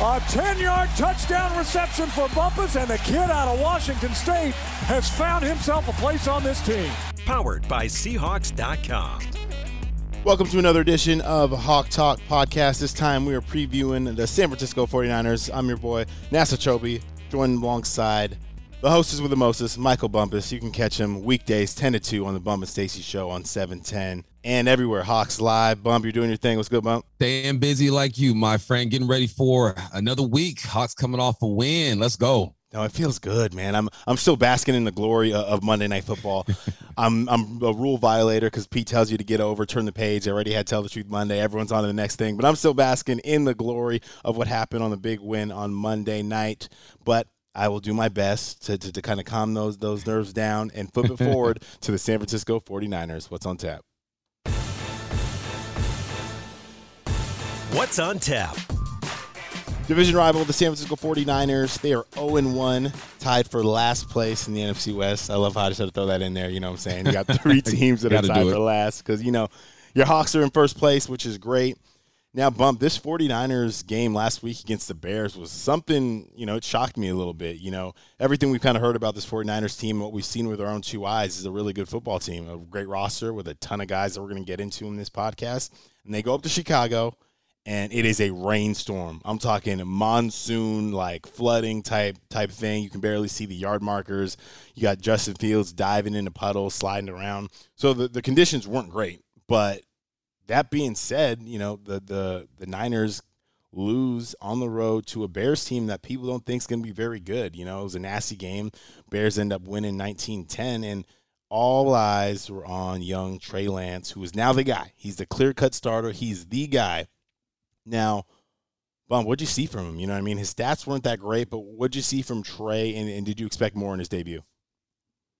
A 10-yard touchdown reception for Bumpus, and the kid out of Washington State has found himself a place on this team. Powered by Seahawks.com. Welcome to another edition of Hawk Talk Podcast. This time we are previewing the San Francisco 49ers. I'm your boy, Nasser Chobe, joined alongside the hostess with the mostest, Michael Bumpus. You can catch him weekdays 10 to 2 on the Bumpus and Stacy Show on 710 and everywhere. Hawks Live. Bump, you're doing your thing. What's good, Bump? Staying busy like you, my friend. Getting ready for another week. Hawks coming off a win. Let's go. No, it feels good, man. I'm I'm still basking in the glory of Monday Night Football. I'm I'm a rule violator because Pete tells you to get over, turn the page. I already had Tell the Truth Monday. Everyone's on to the next thing, but I'm still basking in the glory of what happened on the big win on Monday night. But I will do my best to, to, to kind of calm those those nerves down and flip it forward to the San Francisco 49ers. What's on tap? What's on tap? Division rival, the San Francisco 49ers. They are 0 1, tied for last place in the NFC West. I love how I just had to throw that in there. You know what I'm saying? You got three teams that are tied for last because, you know, your Hawks are in first place, which is great. Now, Bump, this 49ers game last week against the Bears was something, you know, it shocked me a little bit. You know, everything we've kind of heard about this 49ers team, what we've seen with our own two eyes, is a really good football team, a great roster with a ton of guys that we're going to get into in this podcast. And they go up to Chicago and it is a rainstorm. I'm talking monsoon like flooding type type thing. You can barely see the yard markers. You got Justin Fields diving in into puddles, sliding around. So the, the conditions weren't great. But that being said, you know, the the the Niners lose on the road to a Bears team that people don't think is going to be very good. You know, it was a nasty game. Bears end up winning 19-10 and all eyes were on young Trey Lance, who is now the guy. He's the clear-cut starter. He's the guy now, Bum, what'd you see from him? You know what I mean? His stats weren't that great, but what'd you see from Trey, and, and did you expect more in his debut?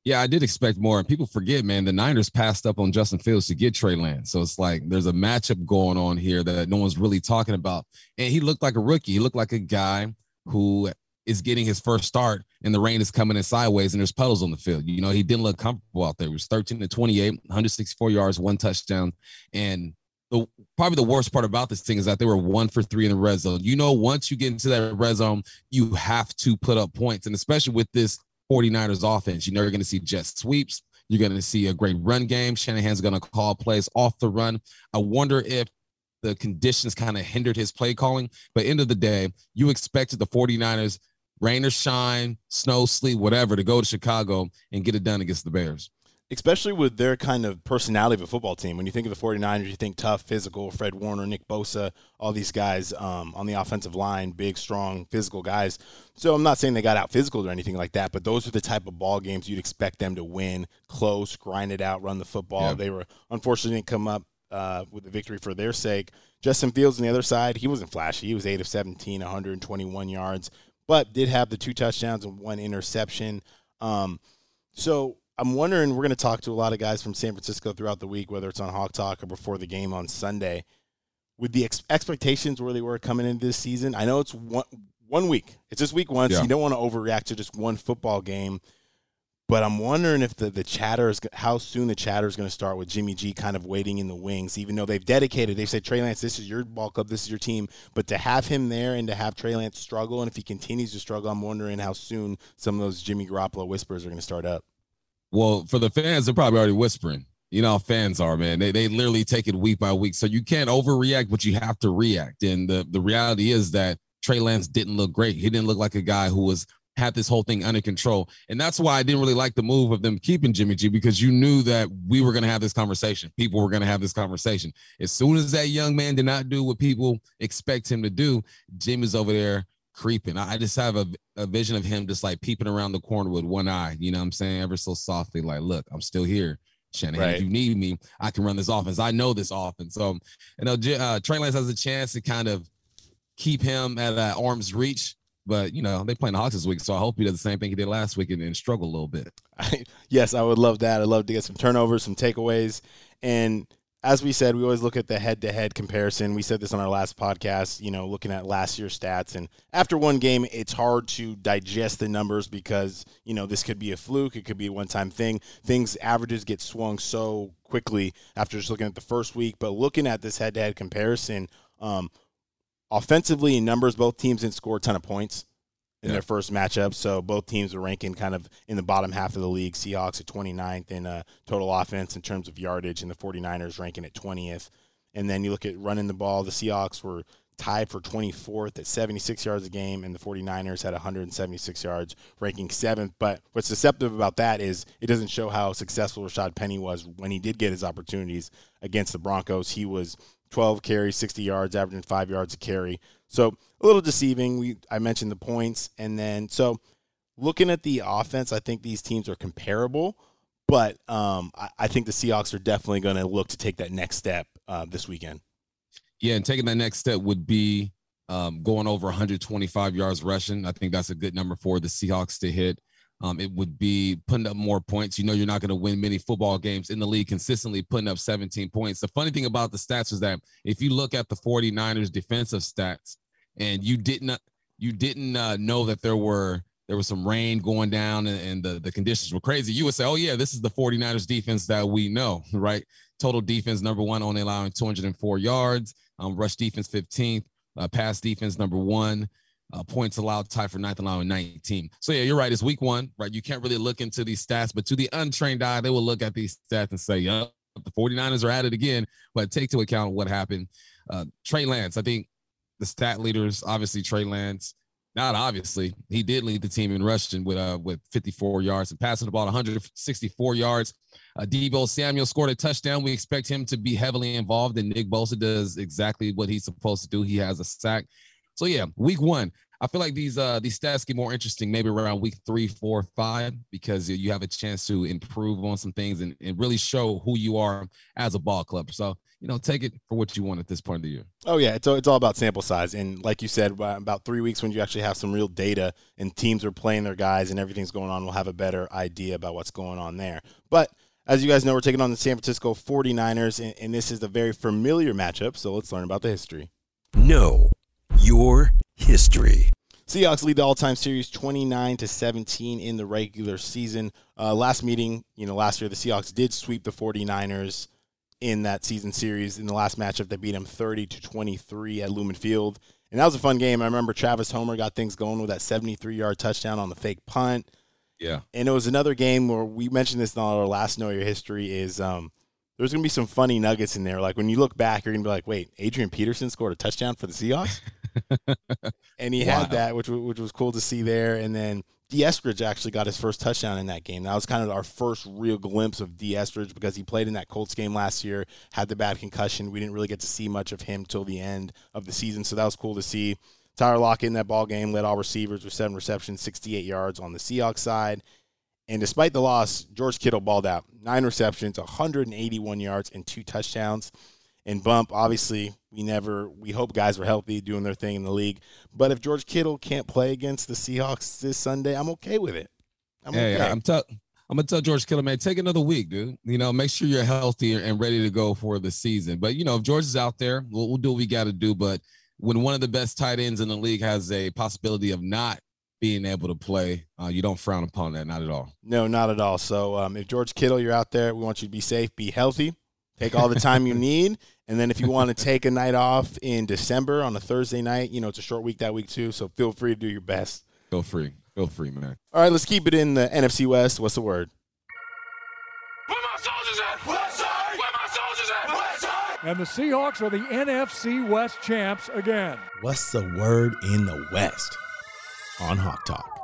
Yeah, I did expect more. And people forget, man, the Niners passed up on Justin Fields to get Trey Lance. So it's like there's a matchup going on here that no one's really talking about. And he looked like a rookie. He looked like a guy who is getting his first start and the rain is coming in sideways and there's puddles on the field. You know, he didn't look comfortable out there. He was 13 to 28, 164 yards, one touchdown. And the probably the worst part about this thing is that they were one for three in the red zone. You know, once you get into that red zone, you have to put up points. And especially with this 49ers offense, you know, you're going to see jet sweeps. You're going to see a great run game. Shanahan's going to call plays off the run. I wonder if the conditions kind of hindered his play calling. But end of the day, you expected the 49ers, rain or shine, snow, sleet, whatever, to go to Chicago and get it done against the Bears especially with their kind of personality of a football team. When you think of the 49ers, you think tough, physical, Fred Warner, Nick Bosa, all these guys um, on the offensive line, big, strong, physical guys. So I'm not saying they got out physical or anything like that, but those are the type of ball games you'd expect them to win, close, grind it out, run the football. Yeah. They were unfortunately didn't come up uh, with the victory for their sake. Justin Fields on the other side, he wasn't flashy. He was 8 of 17, 121 yards, but did have the two touchdowns and one interception. Um, so I'm wondering, we're going to talk to a lot of guys from San Francisco throughout the week, whether it's on Hawk Talk or before the game on Sunday. With the ex- expectations where they were coming into this season, I know it's one one week. It's just week one, yeah. so you don't want to overreact to just one football game. But I'm wondering if the the chatter is how soon the chatter is going to start with Jimmy G kind of waiting in the wings, even though they've dedicated. They've said Trey Lance, this is your ball club, this is your team. But to have him there and to have Trey Lance struggle, and if he continues to struggle, I'm wondering how soon some of those Jimmy Garoppolo whispers are going to start up. Well, for the fans, they're probably already whispering. You know how fans are, man. They they literally take it week by week. So you can't overreact, but you have to react. And the, the reality is that Trey Lance didn't look great. He didn't look like a guy who was had this whole thing under control. And that's why I didn't really like the move of them keeping Jimmy G because you knew that we were going to have this conversation. People were going to have this conversation. As soon as that young man did not do what people expect him to do, Jimmy's over there creeping. I just have a, a vision of him just like peeping around the corner with one eye, you know what I'm saying? Ever so softly, like, look, I'm still here. Shanahan, right. if you need me, I can run this offense. I know this offense. So, you know, uh, Trey Lance has a chance to kind of keep him at uh, arm's reach. But you know, they playing the Hawks this week, so I hope he does the same thing he did last week and, and struggle a little bit. Yes, I would love that. I'd love to get some turnovers, some takeaways, and as we said, we always look at the head-to-head comparison. We said this on our last podcast. You know, looking at last year's stats, and after one game, it's hard to digest the numbers because you know this could be a fluke, it could be a one-time thing. Things averages get swung so quickly after just looking at the first week. But looking at this head-to-head comparison, um, offensively in numbers, both teams didn't score a ton of points in yeah. their first matchup. So both teams are ranking kind of in the bottom half of the league. Seahawks at 29th in uh, total offense in terms of yardage, and the 49ers ranking at 20th. And then you look at running the ball. The Seahawks were tied for 24th at 76 yards a game, and the 49ers had 176 yards, ranking seventh. But what's deceptive about that is it doesn't show how successful Rashad Penny was when he did get his opportunities against the Broncos. He was 12 carries, 60 yards, averaging five yards a carry. So a little deceiving. We I mentioned the points, and then so looking at the offense, I think these teams are comparable, but um, I, I, think the Seahawks are definitely going to look to take that next step uh, this weekend. Yeah, and taking that next step would be um, going over 125 yards rushing. I think that's a good number for the Seahawks to hit. Um, it would be putting up more points. You know, you're not going to win many football games in the league consistently putting up 17 points. The funny thing about the stats is that if you look at the 49ers defensive stats and you didn't you didn't uh, know that there were there was some rain going down and, and, the, the conditions were crazy, you would say, oh, yeah, this is the 49ers defense that we know, right? Total defense, number one, only allowing 204 yards. Um, rush defense, 15th. Uh, pass defense, number one. Uh, points allowed tied for ninth, allowing 19. So yeah, you're right. It's week one, right? You can't really look into these stats, but to the untrained eye, they will look at these stats and say, "Yeah, the 49ers are at it again." But take to account what happened. Uh, Trey Lance, I think the stat leaders, obviously Trey Lance. Not obviously, he did lead the team in rushing with uh with 54 yards and passing the ball 164 yards. Uh, Deebo Samuel scored a touchdown. We expect him to be heavily involved, and Nick Bosa does exactly what he's supposed to do. He has a sack. So yeah, week one. I feel like these uh these stats get more interesting maybe around week three, four, five, because you have a chance to improve on some things and, and really show who you are as a ball club. So you know, take it for what you want at this point of the year. Oh yeah, it's it's all about sample size, and like you said, about three weeks when you actually have some real data and teams are playing their guys and everything's going on, we'll have a better idea about what's going on there. But as you guys know, we're taking on the San Francisco 49ers, and, and this is a very familiar matchup. So let's learn about the history. No your history. Seahawks lead the all-time series 29 to 17 in the regular season. Uh, last meeting, you know, last year the Seahawks did sweep the 49ers in that season series. In the last matchup, they beat them 30 to 23 at Lumen Field, and that was a fun game. I remember Travis Homer got things going with that 73-yard touchdown on the fake punt. Yeah, and it was another game where we mentioned this in our last Know Your History is um, there's gonna be some funny nuggets in there. Like when you look back, you're gonna be like, wait, Adrian Peterson scored a touchdown for the Seahawks. and he wow. had that, which which was cool to see there. And then Dee Eskridge actually got his first touchdown in that game. That was kind of our first real glimpse of Dee Eskridge because he played in that Colts game last year, had the bad concussion. We didn't really get to see much of him till the end of the season, so that was cool to see. Tyler Lockett in that ball game led all receivers with seven receptions, 68 yards on the Seahawks side. And despite the loss, George Kittle balled out. Nine receptions, 181 yards, and two touchdowns and bump. Obviously, we never we hope guys are healthy, doing their thing in the league. But if George Kittle can't play against the Seahawks this Sunday, I'm okay with it. I'm hey, okay. I'm t- I'm gonna tell George Kittle, man, take another week, dude. You know, make sure you're healthy and ready to go for the season. But you know, if George is out there, we'll, we'll do what we got to do. But when one of the best tight ends in the league has a possibility of not being able to play, uh, you don't frown upon that, not at all. No, not at all. So um, if George Kittle, you're out there, we want you to be safe, be healthy, Take all the time you need. And then if you want to take a night off in December on a Thursday night, you know, it's a short week that week too. So feel free to do your best. Feel free. Feel free, man. All right, let's keep it in the NFC West. What's the word? Where my soldiers at? West side. Where my soldiers at? West side. And the Seahawks are the NFC West champs again. What's the word in the West? On Hawk Talk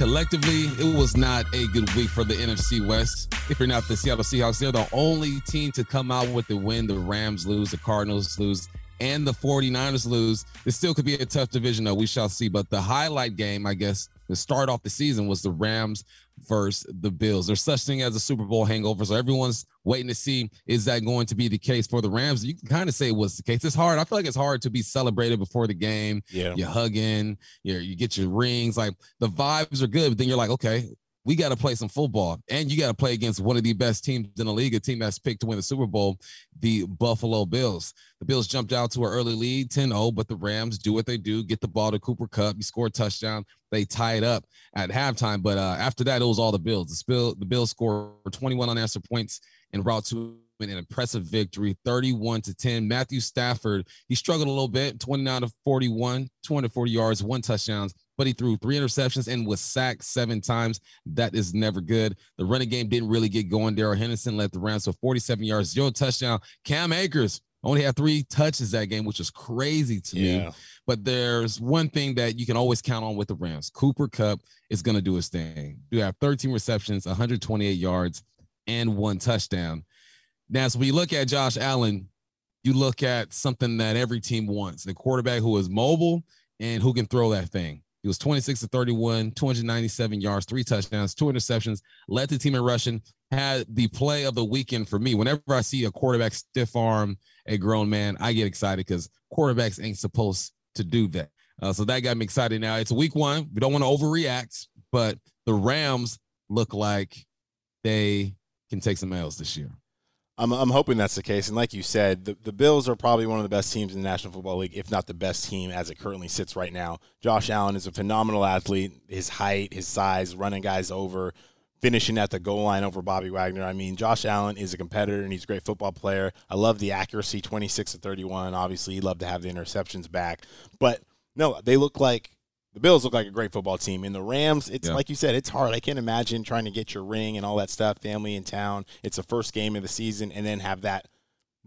collectively, it was not a good week for the NFC West. If you're not the Seattle Seahawks, they're the only team to come out with the win. The Rams lose, the Cardinals lose, and the 49ers lose. It still could be a tough division, though. We shall see. But the highlight game, I guess, to start off the season was the Rams versus the Bills. There's such thing as a Super Bowl hangover, so everyone's waiting to see is that going to be the case for the Rams. You can kind of say it was the case. It's hard. I feel like it's hard to be celebrated before the game. Yeah, you're hugging, you you get your rings. Like the vibes are good, but then you're like, okay, we got to play some football and you got to play against one of the best teams in the league, a team that's picked to win the Super Bowl, the Buffalo Bills. The Bills jumped out to an early lead 10 0, but the Rams do what they do get the ball to Cooper Kupp. He scored a touchdown. They tie it up at halftime. But uh, after that, it was all the Bills. The, Spill, the Bills scored 21 unanswered points en route to an impressive victory 31 to 10 matthew stafford he struggled a little bit 29 to 41 240 yards one touchdowns but he threw three interceptions and was sacked seven times. That is never good. The running game didn't really get going. Darrell Henderson led the Rams for 47 yards, zero touchdown. Cam Akers only had three touches that game, which is crazy to yeah. me. But there's one thing that you can always count on with the Rams. Cooper Kupp is going to do his thing. You have 13 receptions, 128 yards, and one touchdown. Now, so when you look at Josh Allen, you look at something that every team wants: the quarterback who is mobile and who can throw that thing. He was 26 to 31, 297 yards, three touchdowns, two interceptions, led the team in rushing, had the play of the weekend for me. Whenever I see a quarterback stiff arm a grown man, I get excited because quarterbacks ain't supposed to do that. Uh, so that got me excited. Now it's week one. We don't want to overreact, but the Rams look like they can take some L's this year. I'm, I'm hoping that's the case. And like you said, the, the Bills are probably one of the best teams in the National Football League, if not the best team as it currently sits right now. Josh Allen is a phenomenal athlete. His height, his size, running guys over, finishing at the goal line over Bobby Wagner. I mean, Josh Allen is a competitor and he's a great football player. I love the accuracy, 26 to 31. Obviously, he'd love to have the interceptions back. But no, they look like the Bills look like a great football team. And the Rams, it's yeah. like you said, it's hard. I can't imagine trying to get your ring and all that stuff, family in town. It's the first game of the season, and then have that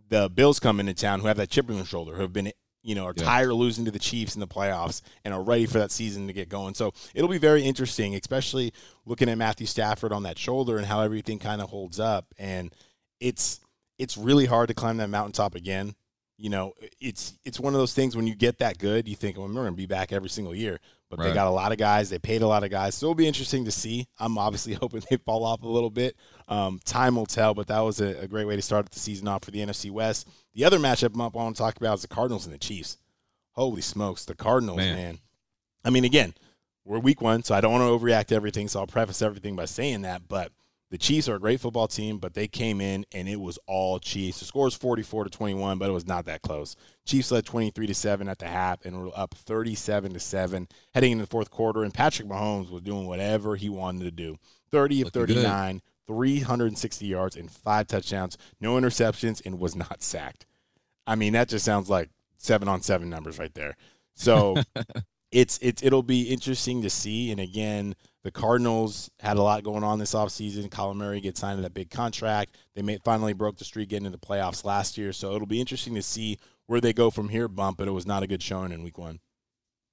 the Bills come into town who have that chip on their shoulder, who have been you know are yeah. tired of losing to the Chiefs in the playoffs and are ready for that season to get going. So it'll be very interesting, especially looking at Matthew Stafford on that shoulder and how everything kind of holds up. And it's it's really hard to climb that mountaintop again you know, it's it's one of those things when you get that good, you think, well, we're going to be back every single year. But right. they got a lot of guys. They paid a lot of guys. So it'll be interesting to see. I'm obviously hoping they fall off a little bit. Um, time will tell, but that was a, a, great way to start the season off for the NFC West. The other matchup I want to talk about is the Cardinals and the Chiefs. Holy smokes, the Cardinals, man. man. I mean, again, we're week one, so I don't want to overreact to everything. So I'll preface everything by saying that. But – the Chiefs are a great football team, but they came in and it was all Chiefs. The score was 44 to 21, but it was not that close. Chiefs led 23 to 7 at the half and were up 37 to 7 heading into the fourth quarter. And Patrick Mahomes was doing whatever he wanted to do 30 of 39, 360 yards, and five touchdowns, no interceptions, and was not sacked. I mean, that just sounds like seven on seven numbers right there. So it's, it's it'll be interesting to see. And again, the Cardinals had a lot going on this offseason. Kyler Murray gets signed to that big contract. They may, finally broke the streak getting into the playoffs last year. So it'll be interesting to see where they go from here, Bump. But it was not a good showing in week one.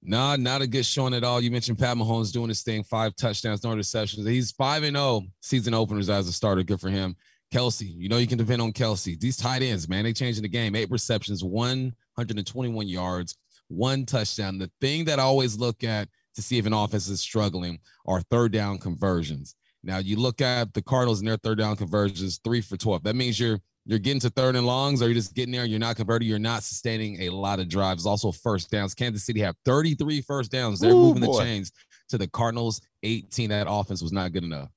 No, not a good showing at all. You mentioned Pat Mahomes doing his thing, five touchdowns, no interceptions. He's 5 and 0 season openers as a starter. Good for him. Kelce, you know you can depend on Kelce. These tight ends, man, they changing the game. Eight receptions, 121 yards, one touchdown. The thing that I always look at – to see if an offense is struggling are third down conversions. Now you look at the Cardinals and their third down conversions, three for 12. That means you're you're getting to third and longs, or you're just getting there, and you're not converting, you're not sustaining a lot of drives. Also, first downs. Kansas City have 33 first downs. They're Ooh, moving boy. the chains to the Cardinals 18. That offense was not good enough.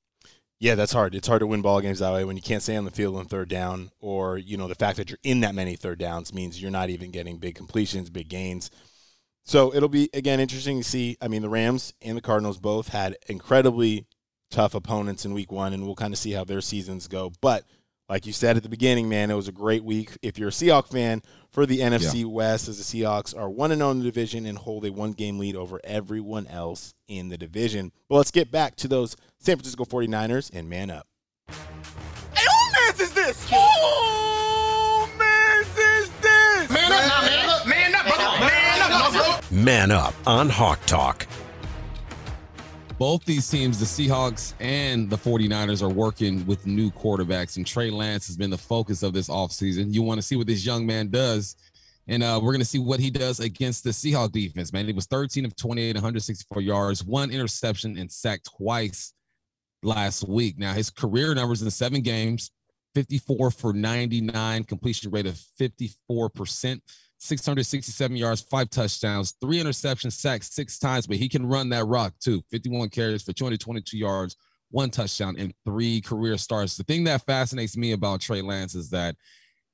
Yeah, that's hard. It's hard to win ball games that way when you can't stay on the field on third down, or you know the fact that you're in that many third downs means you're not even getting big completions, big gains. So it'll be again interesting to see. I mean, the Rams and the Cardinals both had incredibly tough opponents in Week One, and we'll kind of see how their seasons go. But like you said at the beginning, man, it was a great week. If you're a Seahawks fan for the NFC yeah. West, as the Seahawks are one and zero in the division and hold a one game lead over everyone else in the division. But let's get back to those San Francisco 49ers and man up. Hey, who mess is this? Who man up. On Hawk Talk. Both these teams, the Seahawks and the 49ers, are working with new quarterbacks, and Trey Lance has been the focus of this offseason. You want to see what this young man does, and uh, we're going to see what he does against the Seahawks defense, man. He was 13 of 28, 164 yards, one interception, and sacked twice. last week. Now, his career numbers in seven games 54 for 99, completion rate of 54%, 667 yards, five touchdowns, three interceptions, sacked six times, but he can run that rock too. 51 carries for 222 yards, one touchdown, and three career starts. The thing that fascinates me about Trey Lance is that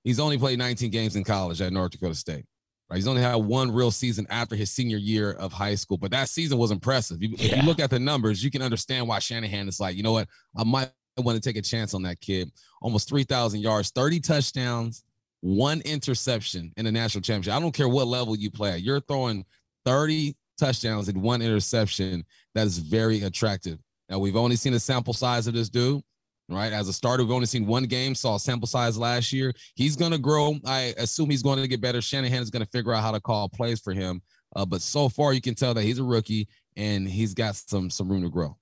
he's only played 19 games in college at North Dakota State. Right? He's only had one real season after his senior year of high school, but that season was impressive. If you look at the numbers, you can understand why Shanahan is like, you know what, I might want to take a chance on that kid. Almost 3,000 yards, 30 touchdowns, one interception in the national championship. I don't care what level you play at. You're throwing 30 touchdowns and one interception. That is very attractive. Now, we've only seen a sample size of this dude, right? As a starter, we've only seen one game, saw sample size last year. He's going to grow. I assume he's going to get better. Shanahan is going to figure out how to call plays for him. Uh, but so far, you can tell that he's a rookie and he's got some some room to grow.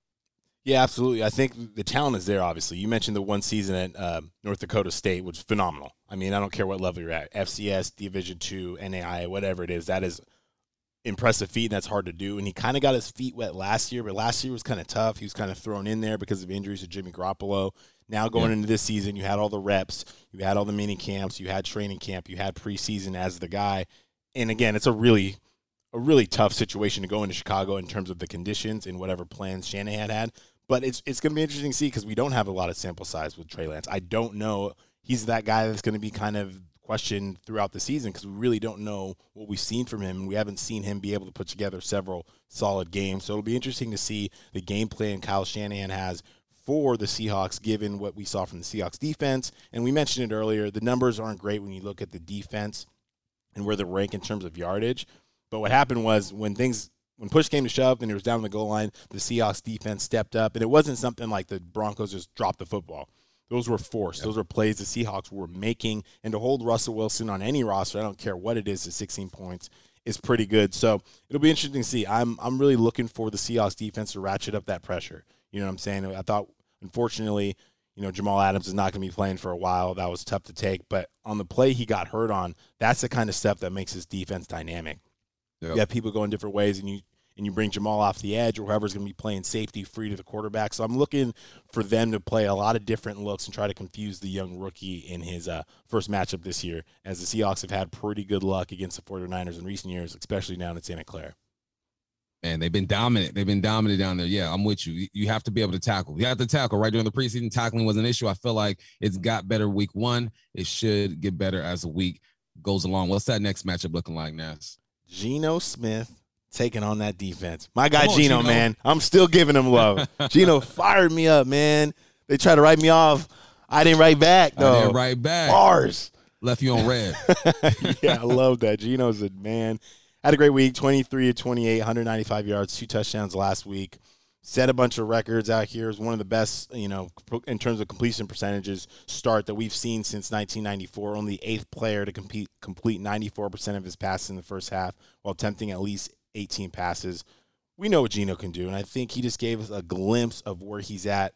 Yeah, absolutely. I think the talent is there. Obviously, you mentioned the one season at uh, North Dakota State, which is phenomenal. I mean, I don't care what level you're at, FCS, Division two, NAI, whatever it is. That is impressive feat, and that's hard to do. And he kind of got his feet wet last year, but last year was kind of tough. He was kind of thrown in there because of injuries to Jimmy Garoppolo. Now going yeah. into this season, you had all the reps, you had all the mini camps, you had training camp, you had preseason as the guy. And again, it's a really a really tough situation to go into Chicago in terms of the conditions and whatever plans Shanahan had. But it's it's going to be interesting to see because we don't have a lot of sample size with Trey Lance. I don't know. He's that guy that's going to be kind of questioned throughout the season because we really don't know what we've seen from him. We haven't seen him be able to put together several solid games. So it'll be interesting to see the game plan Kyle Shanahan has for the Seahawks, given what we saw from the Seahawks defense. And we mentioned it earlier, the numbers aren't great when you look at the defense and where they rank in terms of yardage. But what happened was when things when push came to shove and it was down the goal line, the Seahawks defense stepped up, and it wasn't something like the Broncos just dropped the football. Those were forced. Yep. Those were plays the Seahawks were making, and to hold Russell Wilson on any roster, I don't care what it is, to 16 points is pretty good. So it'll be interesting to see. I'm I'm really looking for the Seahawks defense to ratchet up that pressure. You know what I'm saying? I thought, unfortunately, you know Jamal Adams is not going to be playing for a while. That was tough to take, but on the play he got hurt on, that's the kind of stuff that makes his defense dynamic. Yep. You have people going different ways, and you and you bring Jamal off the edge, or whoever's going to be playing safety free to the quarterback. So I'm looking for them to play a lot of different looks and try to confuse the young rookie in his uh, first matchup this year, as the Seahawks have had pretty good luck against the 49ers in recent years, especially down in Santa Clara. Man, they've been dominant. They've been dominant down there. Yeah, I'm with you. You have to be able to tackle. You have to tackle right during the preseason. Tackling was an issue. I feel like it's got better week one. It should get better as the week goes along. What's that next matchup looking like, Nas? Geno Smith taking on that defense. My guy on, Geno, Geno, man. I'm still giving him love. Geno fired me up, man. They tried to write me off. I didn't write back though. I didn't write back. Bars. Left you on red. yeah, I love that. Geno's a man. Had a great week. 23 to 28, 195 yards, two touchdowns last week. Set a bunch of records out here. Is one of the best, you know, in terms of completion percentages start that we've seen since 1994. Only eighth player to compete, complete 94% of his passes in the first half while attempting at least 18 passes. We know what Geno can do, and I think he just gave us a glimpse of where he's at.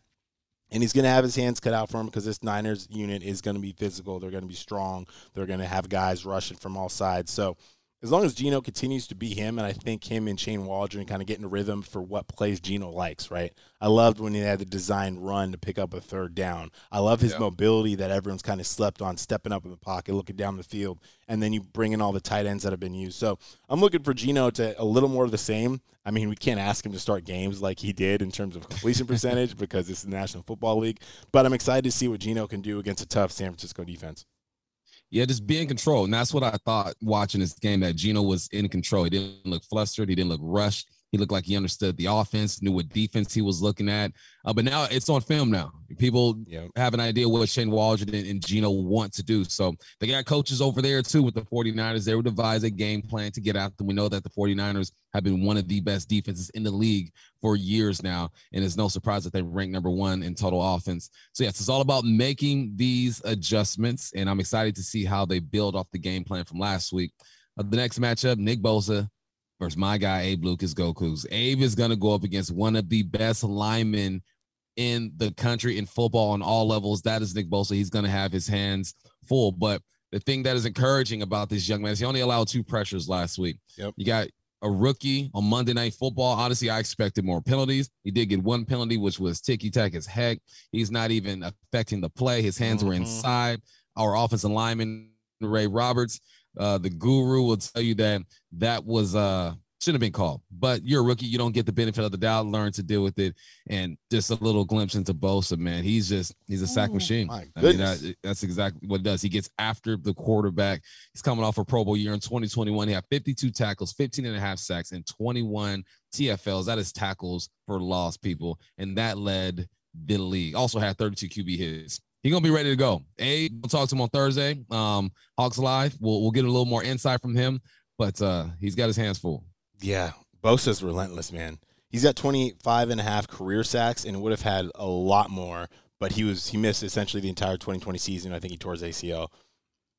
And he's going to have his hands cut out for him because this Niners unit is going to be physical. They're going to be strong. They're going to have guys rushing from all sides. So as long as Geno continues to be him, and I think him and Shane Waldron kind of getting a rhythm for what plays Geno likes, right? I loved when he had the design run to pick up a third down. I love his yeah. mobility that everyone's kind of slept on, stepping up in the pocket, looking down the field, and then you bring in all the tight ends that have been used. So I'm looking for Geno to a little more of the same. I mean, we can't ask him to start games like he did in terms of completion percentage because this is the National Football League, but I'm excited to see what Geno can do against a tough San Francisco defense. Yeah, just be in control. And that's what I thought watching this game that Geno was in control. He didn't look flustered. He didn't look rushed. He looked like he understood the offense, knew what defense he was looking at. Uh, but now it's on film now. People have an idea what Shane Waldron and, and Geno want to do. So they got coaches over there too with the 49ers. They would devise a game plan to get after them. We know that the 49ers have been one of the best defenses in the league for years now. And it's no surprise that they rank number one in total offense. So yes, it's all about making these adjustments. And I'm excited to see how they build off the game plan from last week. Uh, the next matchup, Nick Bosa versus my guy Abe Lucas Goku's. Abe is going to go up against one of the best linemen in the country in football on all levels. That is Nick Bosa. He's going to have his hands full. But the thing that is encouraging about this young man is he only allowed two pressures last week. Yep. You got a rookie on Monday Night Football. Honestly, I expected more penalties. He did get one penalty, which was ticky tack as heck. He's not even affecting the play. His hands mm-hmm. were inside. Our offensive lineman, Ray Roberts, uh, the guru, will tell you that that was uh, shouldn't have been called. But you're a rookie. You don't get the benefit of the doubt. Learn to deal with it. And just a little glimpse into Bosa, man. He's just he's a sack machine. I mean, that, that's exactly what it does. He gets after the quarterback. He's coming off a Pro Bowl year in 2021. He had 52 tackles, 15 and a half sacks, and 21 TFLs. That is tackles for lost people. And that led the league. Also had 32 QB hits. He's gonna be ready to go. A, we'll talk to him on Thursday. Um, Hawks Live. We'll we'll get a little more insight from him, but uh, he's got his hands full. Yeah, Bosa's relentless, man. He's got 25 and a half career sacks and would have had a lot more, but he was he missed essentially the entire 2020 season. I think he tore his ACL.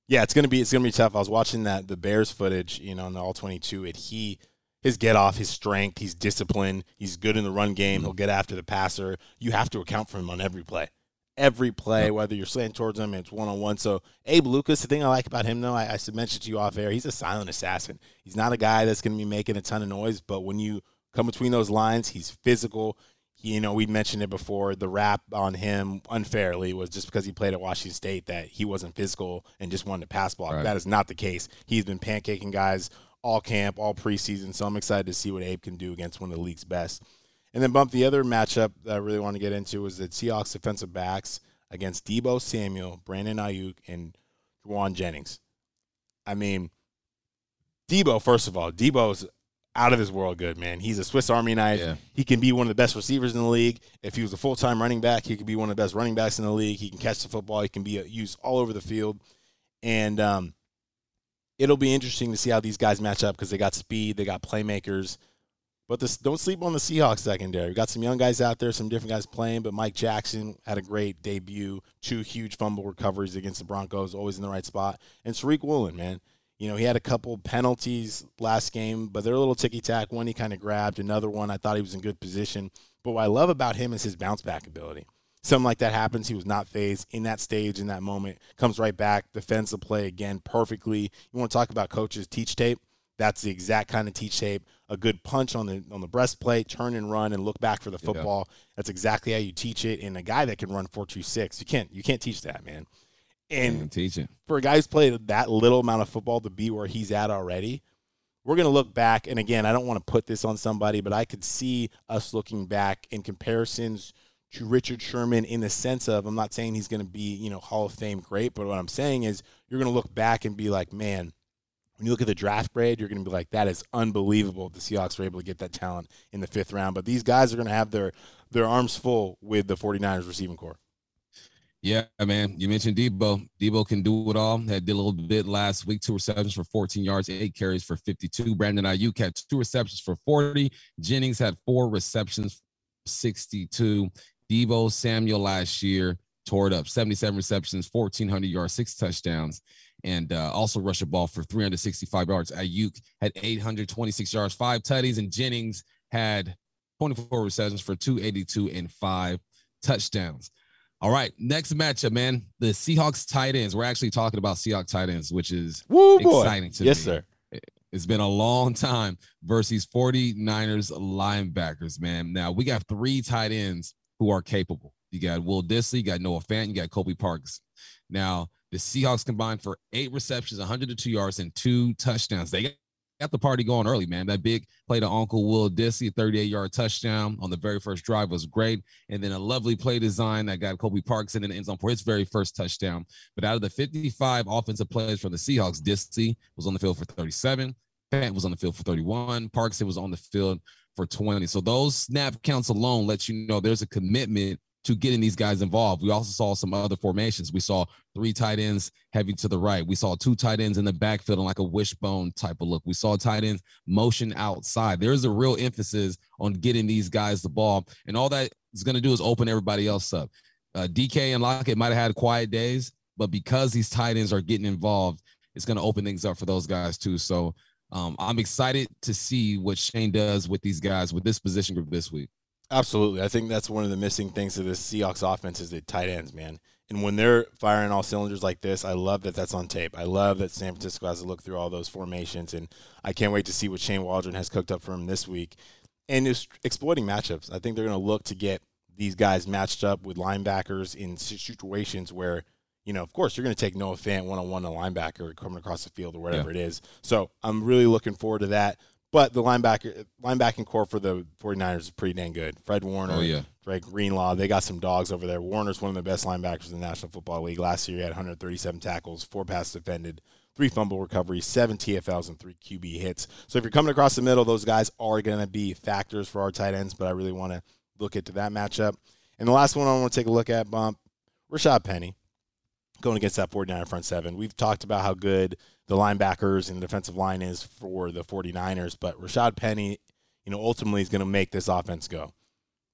Yeah, it's gonna be it's gonna be tough. I was watching that the Bears footage, you know, in the all 22, It he his get off, his strength, he's disciplined, he's good in the run game. He'll get after the passer. You have to account for him on every play every play, whether you're slanting towards him, it's one on one. So Abe Lucas, the thing I like about him though, I, I mentioned to you off air, he's a silent assassin. He's not a guy that's going to be making a ton of noise, but when you come between those lines, he's physical. He, you know, we mentioned it before. The rap on him unfairly was just because he played at Washington State that he wasn't physical and just wanted to pass block. Right. That is not the case. He's been pancaking guys all camp, all preseason. So I'm excited to see what Abe can do against one of the league's best. And then bump the other matchup that I really want to get into was the Seahawks defensive backs against Deebo Samuel, Brandon Aiyuk, and Jauan Jennings. I mean, Deebo, first of all, Deebo's out of his world good, man. He's a Swiss Army knife. Yeah. He can be one of the best receivers in the league. If he was a full time running back, he could be one of the best running backs in the league. He can catch the football. He can be used all over the field. And um, it'll be interesting to see how these guys match up because they got speed, they got playmakers. But this, don't sleep on the Seahawks secondary. We got some young guys out there, some different guys playing, but Mike Jackson had a great debut. Two huge fumble recoveries against the Broncos, always in the right spot. And Tariq Woolen, man. You know, he had a couple penalties last game, but they're a little ticky tack. One he kind of grabbed, another one I thought he was in good position. But what I love about him is his bounce back ability. Something like that happens. He was not phased in that stage, in that moment, comes right back, defends the play again perfectly. You want to talk about coaches teach tape? That's the exact kind of teach tape. A good punch on the on the breastplate, turn and run, and look back for the football. Yeah. That's exactly how you teach it. And a guy that can run four two six, you can't you can't teach that, man. And teach it for a guy who's played that little amount of football to be where he's at already. We're gonna look back, and again, I don't want to put this on somebody, but I could see us looking back in comparisons to Richard Sherman in the sense of I'm not saying he's going to be, you know, Hall of Fame great, but what I'm saying is you're going to look back and be like, man, when you look at the draft grade, you're going to be like, that is unbelievable. The Seahawks were able to get that talent in the fifth round. But these guys are going to have their their arms full with the 49ers receiving corps. Yeah, man. You mentioned Deebo. Deebo can do it all. Had did a little bit last week, two receptions for 14 yards, eight carries for 52. Brandon Aiyuk had two receptions for 40. Jennings had four receptions, 62. Deebo Samuel last year tore it up, 77 receptions, 1,400 yards, six touchdowns and uh, also rushed the ball for 365 yards. Aiyuk had 826 yards, five tutties, and Jennings had 24 receptions for 282 and five touchdowns. All right, next matchup, man. The Seahawks tight ends. We're actually talking about Seahawks tight ends, which is Woo, exciting boy. to yes, me. sir. It's been a long time versus 49ers linebackers, man. Now we got three tight ends who are capable. You got Will Dissly, you got Noah Fant, you got Colby Parks. Now, the Seahawks combined for eight receptions, 102 yards, and two touchdowns. They got the party going early, man. That big play to Uncle Will Dissly, 38 yard touchdown on the very first drive was great. And then a lovely play design that got Kobe Parks in the end zone for his very first touchdown. But out of the 55 offensive plays from the Seahawks, Dissly was on the field for 37. Fant was on the field for 31. Parks was on the field for 20. So those snap counts alone let you know there's a commitment to getting these guys involved. We also saw some other formations. We saw three tight ends heavy to the right. We saw two tight ends in the backfield on like a wishbone type of look. We saw tight ends motion outside. There's a real emphasis on getting these guys the ball, and all that is going to do is open everybody else up. Uh, DK and Lockett might have had quiet days, but because these tight ends are getting involved, it's going to open things up for those guys too. So um, I'm excited to see what Shane does with these guys with this position group this week. Absolutely. I think that's one of the missing things of the Seahawks offense is the tight ends, man. And when they're firing all cylinders like this, I love that that's on tape. I love that San Francisco has to look through all those formations, and I can't wait to see what Shane Waldron has cooked up for him this week. And just exploiting matchups. I think they're going to look to get these guys matched up with linebackers in situations where, you know, of course, you're going to take Noah Fant one on one a linebacker coming across the field or whatever yeah. it is. So I'm really looking forward to that. But the linebacker linebacking core for the 49ers is pretty dang good. Fred Warner, oh, yeah. Dre Greenlaw, they got some dogs over there. Warner's one of the best linebackers in the National Football League. Last year he had 137 tackles, four passes defended, three fumble recoveries, seven TFLs, and three QB hits. So if you're coming across the middle, those guys are going to be factors for our tight ends, but I really want to look into that matchup. And the last one I want to take a look at, Bump, Rashad Penny going against that 49er front seven. We've talked about how good the linebackers and the defensive line is for the 49ers, but Rashad Penny, you know, ultimately is going to make this offense go.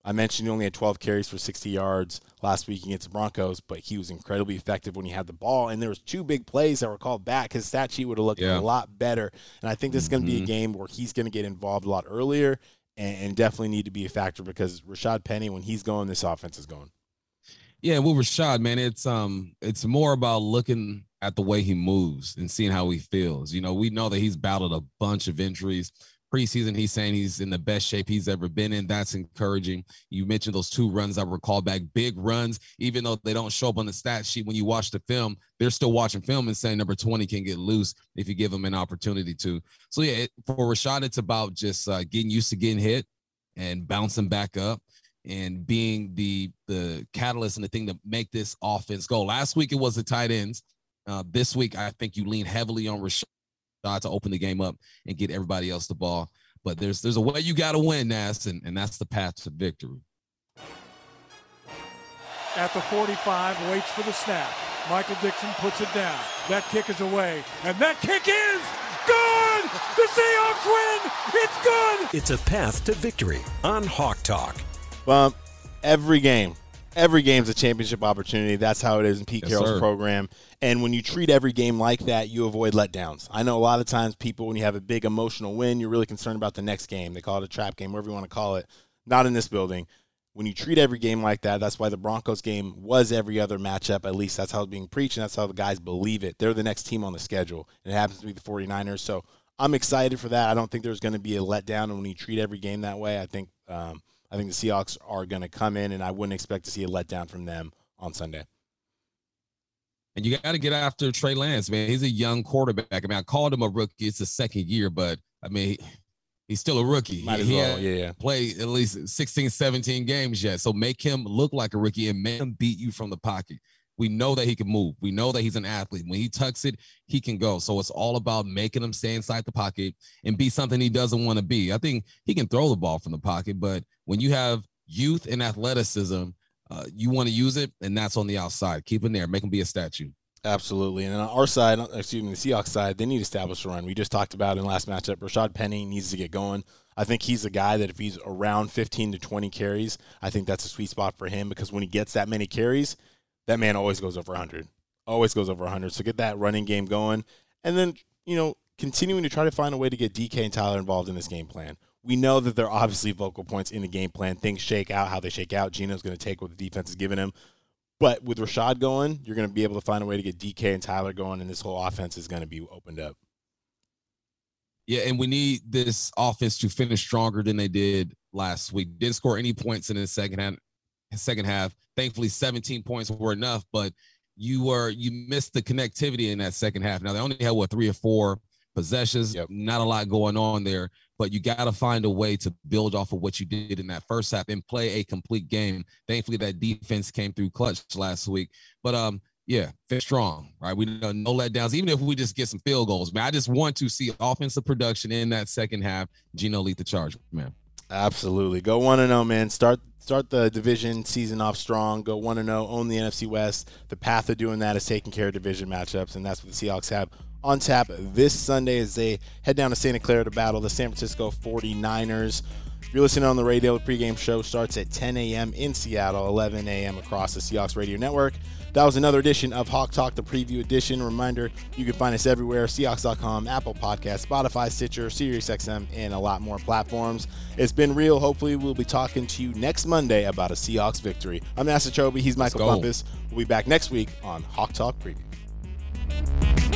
I mentioned he only had 12 carries for 60 yards last week against the Broncos, but he was incredibly effective when he had the ball. And there was two big plays that were called back. His stat sheet would have looked yeah. a lot better. And I think this is going to be a mm-hmm. game where he's going to get involved a lot earlier and, and definitely need to be a factor because Rashad Penny, when he's going, this offense is going. Yeah, well, Rashad, man, it's um, it's more about looking at the way he moves and seeing how he feels. You know, we know that he's battled a bunch of injuries. Preseason, he's saying he's in the best shape he's ever been in. That's encouraging. You mentioned those two runs that were called back, big runs, even though they don't show up on the stat sheet. When you watch the film, they're still watching film and saying number 20 can get loose if you give him an opportunity to. So, yeah, it, for Rashad, it's about just uh, getting used to getting hit and bouncing back up and being the the catalyst and the thing to make this offense go. Last week it was the tight ends. Uh, this week I think you lean heavily on Rashad to open the game up and get everybody else the ball. But there's there's a way you got to win, Nas, and, and that's the path to victory. At the 45, waits for the snap. Michael Dickson puts it down. That kick is away, and that kick is good. The Seahawks win. It's good. It's a path to victory on Hawk Talk. Bump every game. Every game's a championship opportunity. That's how it is in Pete yes, Carroll's sir. program. And when you treat every game like that, you avoid letdowns. I know a lot of times people, when you have a big emotional win, you're really concerned about the next game. They call it a trap game, whatever you want to call it. Not in this building. When you treat every game like that, that's why the Broncos game was every other matchup. At least that's how it's being preached, and that's how the guys believe it. They're the next team on the schedule. It happens to be the 49ers. So I'm excited for that. I don't think there's going to be a letdown And when you treat every game that way. I think um, I think the Seahawks are going to come in, and I wouldn't expect to see a letdown from them on Sunday. And you got to get after Trey Lance, man. He's a young quarterback. I mean, I called him a rookie. It's the second year, but I mean, he's still a rookie. Might he, well. yeah, yeah. Played at least 16, 17 games yet. So make him look like a rookie and make him beat you from the pocket. We know that he can move. We know that he's an athlete. When he tucks it, he can go. So it's all about making him stay inside the pocket and be something he doesn't want to be. I think he can throw the ball from the pocket, but when you have youth and athleticism, uh, you want to use it, and that's on the outside. Keep him there. Make him be a statue. Absolutely. And on our side, excuse me, the Seahawks side, they need to establish a run. We just talked about in last matchup, Rashad Penny needs to get going. I think he's a guy that if he's around 15 to 20 carries, I think that's a sweet spot for him because when he gets that many carries, that man always goes over 100. Always goes over 100. So get that running game going. And then, you know, continuing to try to find a way to get DK and Tyler involved in this game plan. We know that there are obviously vocal points in the game plan. Things shake out how they shake out. Gino's going to take what the defense is giving him. But with Rashad going, you're going to be able to find a way to get DK and Tyler going, and this whole offense is going to be opened up. Yeah, and we need this offense to finish stronger than they did last week. Didn't score any points in the second half. Second half, thankfully, 17 points were enough, but you were you missed the connectivity in that second half. Now they only had what three or four possessions, yep. not a lot going on there, but you got to find a way to build off of what you did in that first half and play a complete game. Thankfully, that defense came through clutch last week. But um, yeah, fit strong, right? We know no letdowns, even if we just get some field goals. Man, I just want to see offensive production in that second half. Geno lead the charge, man. Absolutely. Go one and zero, oh, man. Start start the division season off strong. Go one and zero. Oh, own the NFC West. The path of doing that is taking care of division matchups, and that's what the Seahawks have on tap this Sunday as they head down to Santa Clara to battle the San Francisco 49ers. If you're listening on the radio, the pregame show starts at 10 a.m. in Seattle, 11 a.m. across the Seahawks radio network. That was another edition of Hawk Talk, the preview edition. Reminder, you can find us everywhere, Seahawks.com, Apple Podcast, Spotify, Stitcher, SiriusXM, and a lot more platforms. It's been real. Hopefully, we'll be talking to you next Monday about a Seahawks victory. I'm Nasser Chobe. He's Michael Bumpus. We'll be back next week on Hawk Talk Preview.